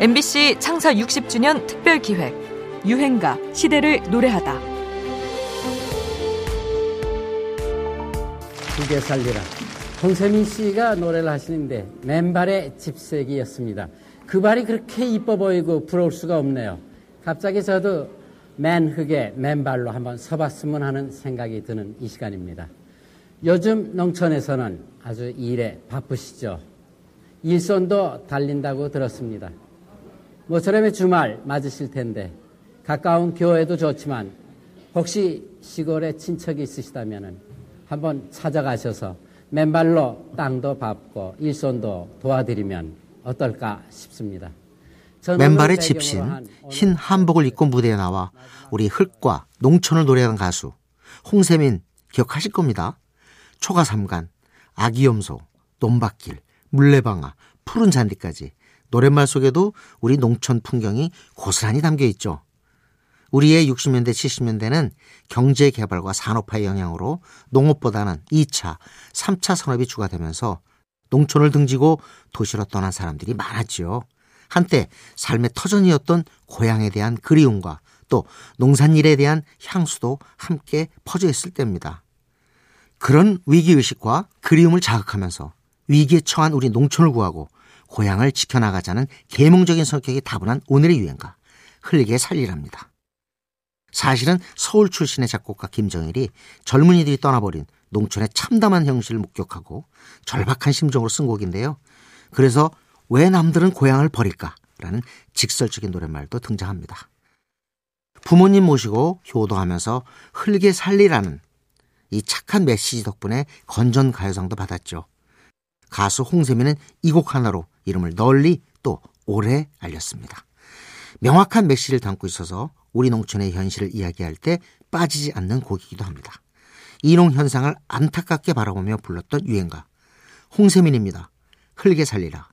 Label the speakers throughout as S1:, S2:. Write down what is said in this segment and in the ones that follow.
S1: MBC 창사 60주년 특별 기획 유행가 시대를 노래하다.
S2: 두개 살리라. 홍세민 씨가 노래를 하시는데 맨발의 집세기였습니다. 그 발이 그렇게 이뻐 보이고 부러울 수가 없네요. 갑자기 저도 맨흙에 맨발로 한번 서봤으면 하는 생각이 드는 이 시간입니다. 요즘 농촌에서는 아주 일에 바쁘시죠. 일손도 달린다고 들었습니다. 모처럼의 주말 맞으실 텐데 가까운 교회도 좋지만 혹시 시골에 친척이 있으시다면 한번 찾아가셔서 맨발로 땅도 밟고 일손도 도와드리면 어떨까 싶습니다.
S3: 맨발에 집신 흰 한복을 입고 무대에 나와 우리 흙과 농촌을 노래하는 가수 홍세민 기억하실 겁니다. 초가삼간, 아기염소, 논밭길, 물레방아, 푸른 잔디까지 노랫말 속에도 우리 농촌 풍경이 고스란히 담겨 있죠. 우리의 60년대, 70년대는 경제 개발과 산업화의 영향으로 농업보다는 2차, 3차 산업이 추가되면서 농촌을 등지고 도시로 떠난 사람들이 많았지요. 한때 삶의 터전이었던 고향에 대한 그리움과 또 농산일에 대한 향수도 함께 퍼져 있을 때입니다. 그런 위기의식과 그리움을 자극하면서 위기에 처한 우리 농촌을 구하고 고향을 지켜나가자는 계몽적인 성격이 다분한 오늘의 유행가 흘리게 살리랍니다. 사실은 서울 출신의 작곡가 김정일이 젊은이들이 떠나버린 농촌의 참담한 현실을 목격하고 절박한 심정으로 쓴 곡인데요. 그래서 왜 남들은 고향을 버릴까라는 직설적인 노랫말도 등장합니다. 부모님 모시고 효도하면서 흘게 살리라는 이 착한 메시지 덕분에 건전 가요상도 받았죠. 가수 홍세민은 이곡 하나로 이름을 널리 또 오래 알렸습니다. 명확한 메시지를 담고 있어서 우리 농촌의 현실을 이야기할 때 빠지지 않는 곡이기도 합니다. 이농 현상을 안타깝게 바라보며 불렀던 유행가 홍세민입니다. 흘게 살리라.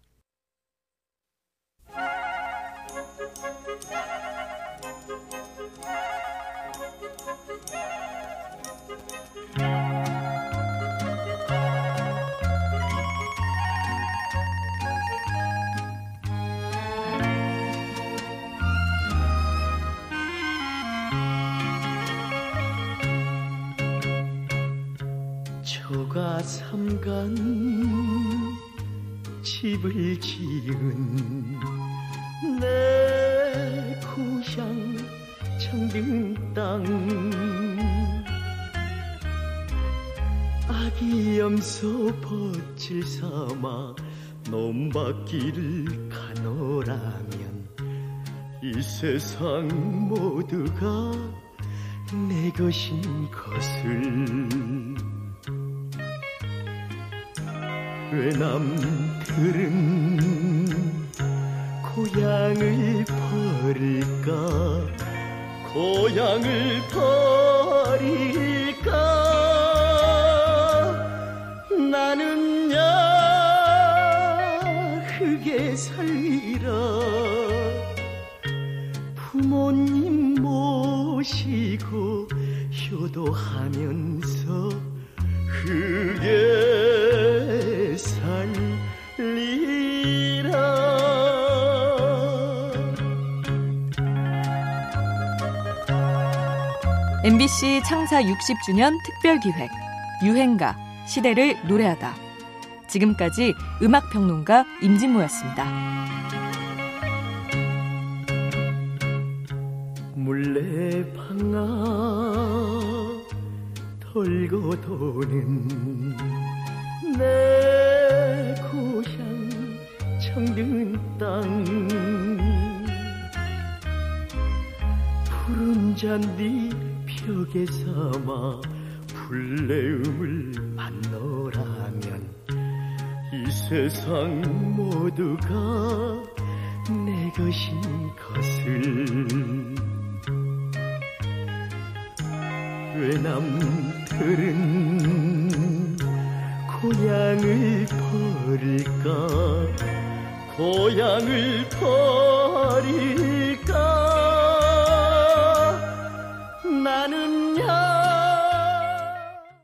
S4: 초가 삼간 집을 지은 내 고향 청등 땅. 아기 염소 벚질 삼아 논밭길을 가노라면 이 세상 모두가 내 것인 것을 왜 남들은 고향을 버릴까? 고향을 버릴까? 나는야 흙에 살리라 부모님 모시고 효도하면서 흙에
S1: MBC 창사 60주년 특별기획 유행가 시대를 노래하다. 지금까지 음악평론가 임진모였습니다.
S4: 물레방아 돌고 도는 내 고향 청든 땅 푸른 잔디 벽에 삼아 불내음을 만노라면 이 세상 모두가 내 것인 것을. 왜 남들은 고향을 버릴까? 고향을 버릴까 من النار